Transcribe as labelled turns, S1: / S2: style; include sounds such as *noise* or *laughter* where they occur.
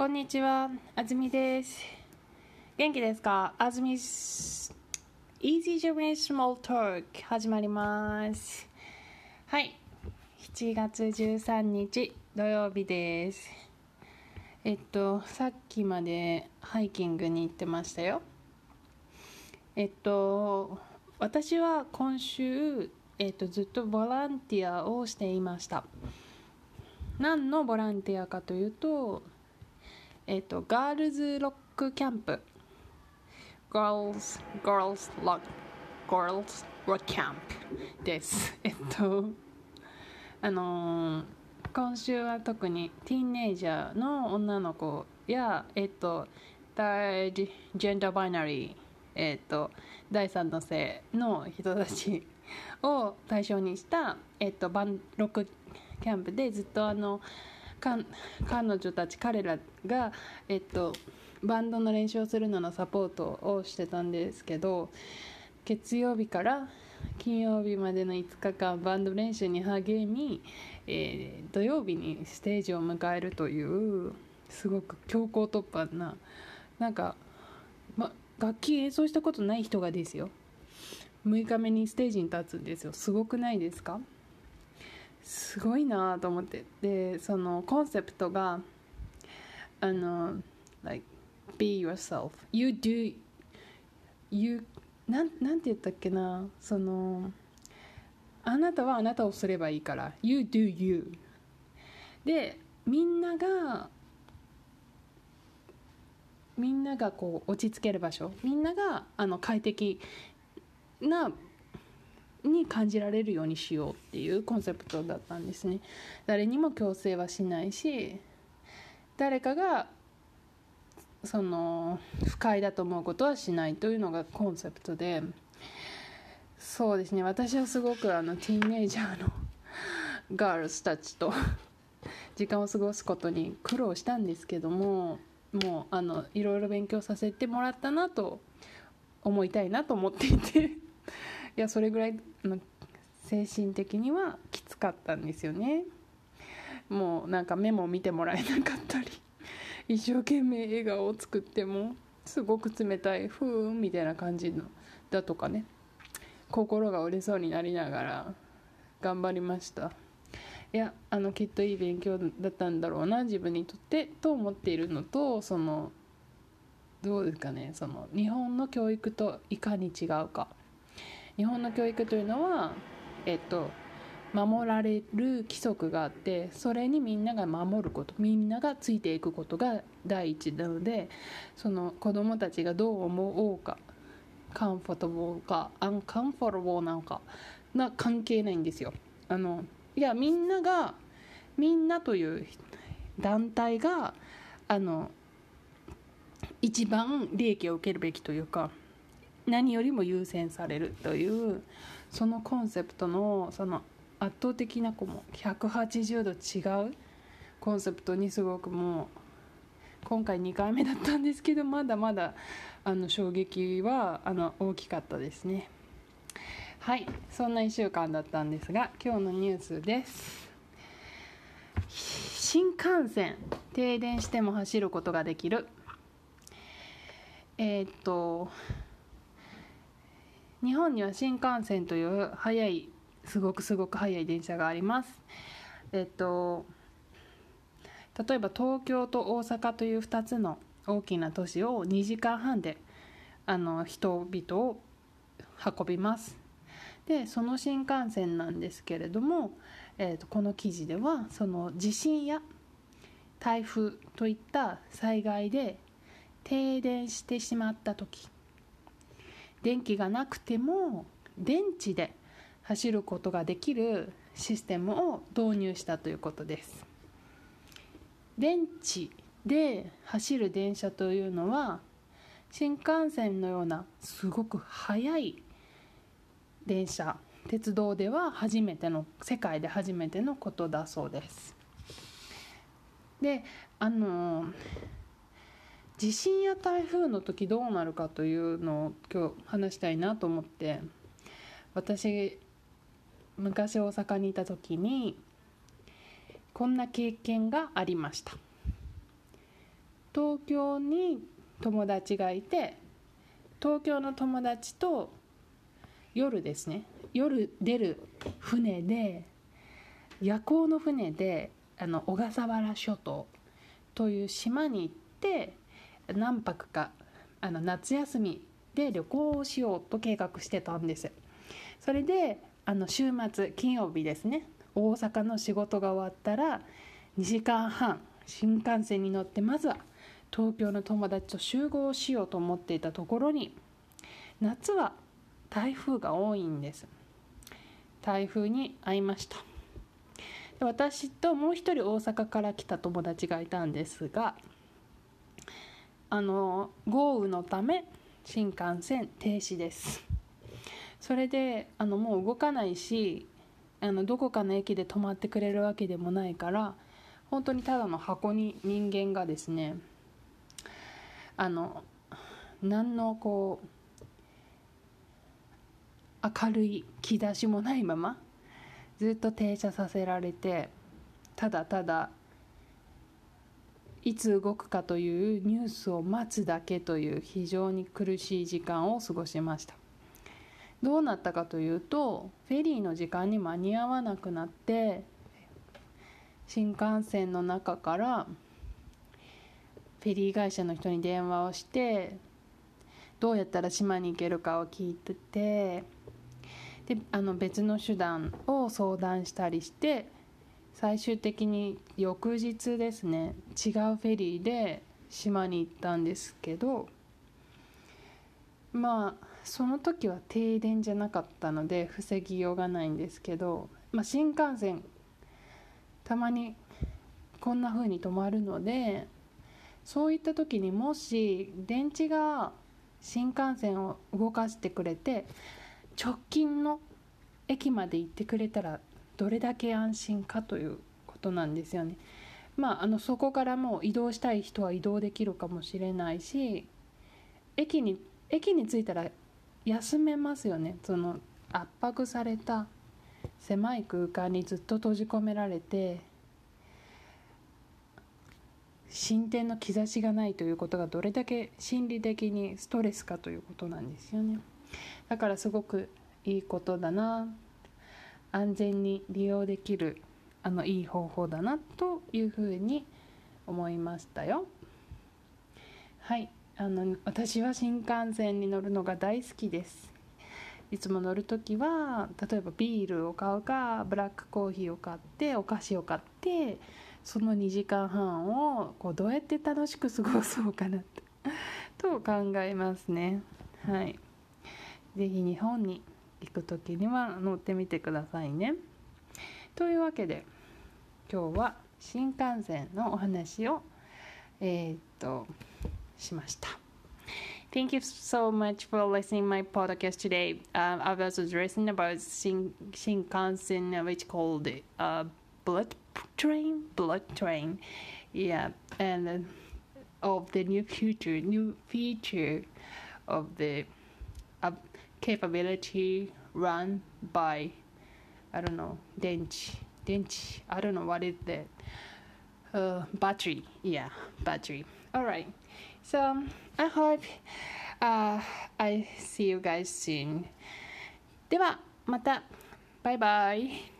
S1: こんにちは、あずみです。元気ですか？あずみ Easy Japan Small Talk 始まります。はい、7月13日土曜日です。えっと、さっきまでハイキングに行ってましたよ。えっと、私は今週、えっと、ずっとボランティアをしていました。何のボランティアかというと、えっと、ガールズロックキャンプ Girls, Girls Rock, Girls Rock Camp です。*laughs* えっと、あのー今週は特にティーンエイジャーの女の子や、えっと、第ジェンダーバイナリー、えっと、第三の性の人たちを対象にした、えっと、バンロックキャンプでずっとあのかん彼女たち彼らが、えっと、バンドの練習をするののサポートをしてたんですけど月曜日から金曜日までの5日間バンド練習に励み、えー土曜日にステージを迎えるというすごく強行突破ななんか、ま、楽器演奏したことない人がですよ。6日目にステージに立つんですよ。すごくないですか？すごいなと思って。でそのコンセプトがあの like be yourself. You do you なんなんて言ったっけな。そのあなたはあなたをすればいいから。You do you. でみんながみんながこう落ち着ける場所。みんながあの快適なに感じられるようにしようっていうコンセプトだったんですね。誰にも強制はしないし誰かがその不快だと思うことはしないというのがコンセプトで。そうですね。私はすごくあのティーンエイジャーの *laughs* ガールズたちと時間を過ごすことに苦労したんですけどももうあのいろいろ勉強させてもらったなと思いたいなと思っていて。やそれぐらいあの精神的にはきつかったんですよね。もうなんかメモ見てもらえなかったり *laughs* 一生懸命笑顔を作ってもすごく冷たいふーんみたいな感じのだとかね心が折れそうになりながら頑張りました。いやあのきっといい勉強だったんだろうな自分にとってと思っているのとそのどうですかねその日本の教育といかに違うか。日本の教育というのはえっと守られる規則があってそれにみんなが守ることみんながついていくことが第一なのでその子供たちがどう思おうかカンフォトボーかアンカンフォトボーなんかな関係ないんですよ。あのいやみんながみんなという団体があの一番利益を受けるべきというか何よりも優先されるというそのコンセプトのその圧倒的なこも180度違うコンセプトにすごくもう今回2回目だったんですけどまだまだあの衝撃はあの大きかったですね。はいそんな1週間だったんですが今日のニュースです。新幹線停電しても走ることができる。えーっと日本には新幹線という速いすごくすごく速い電車があります。えっと例えば東京と大阪という2つの大きな都市を2時間半であの人々を運びます。でその新幹線なんですけれども、えー、とこの記事ではその地震や台風といった災害で停電してしまった時電気がなくても電池で走ることができるシステムを導入したということです。電池で走る電車というのは新幹線のようなすごく速い電車鉄道では初めての世界で初めてのことだそうです。であの地震や台風の時どうなるかというのを今日話したいなと思って私昔大阪にいた時にこんな経験がありました。東京に友達がいて東京の友達と夜ですね夜出る船で夜行の船であの小笠原諸島という島に行って何泊かあの夏休みで旅行をしようと計画してたんです。それであの週末金曜日ですね大阪の仕事が終わったら2時間半新幹線に乗ってまずは東京の友達と集合しようと思っていたところに夏は台風が多いんです。台風に会いました。私ともう一人大阪から来た友達がいたんですがあの豪雨のため新幹線停止です。それであのもう動かないしあのどこかの駅で止まってくれるわけでもないから本当にただの箱に人間がですねあの何のこう明るい兆しもないままずっと停車させられてただただいつ動くかというニュースを待つだけという非常に苦しい時間を過ごしました。どうなったかというとフェリーの時間に間に合わなくなって新幹線の中からフェリー会社の人に電話をしてどうやったら島に行けるかを聞いててであの別の手段を相談したりして最終的に翌日ですね違うフェリーで島に行ったんですけどまあその時は停電じゃなかったので防ぎようがないんですけど、まあ、新幹線たまにこんな風に止まるのでそういった時にもし電池が新幹線を動かしてくれて直近の駅まで行ってくれたらどれだけ安心かということなんですよね。まあ、あのそこからもう移動したい人は移動できるかもしれないし駅に駅に着いたら休めますよね。その圧迫された狭い空間にずっと閉じ込められて進展の兆しがないということがどれだけ心理的にストレスかということなんですよね。だからすごくいいことだな。安全に利用できるあのいい方法だなというふうに思いましたよ。はい。あの私は新幹線に乗るのが大好きです。いつも乗る時は例えばビールを買うかブラックコーヒーを買ってお菓子を買ってその2時間半をこうどうやって楽しく過ごそうかなと考えますね。はい。是非日本に行く時には乗ってみてくださいねというわけで今日は新幹線のお話をえー、っとしました Thank you so much for listening my podcast today. Uh, I was addressing about Shin, Shinkansen, which called uh, Blood Train, Blood Train, yeah, and uh, of the new future, new feature of the uh, capability run by, I don't know, Dench, Dench, I don't know what is that. Uh, battery, yeah, battery. All right. So I hope uh, I see you guys soon. ではまたバイバイ。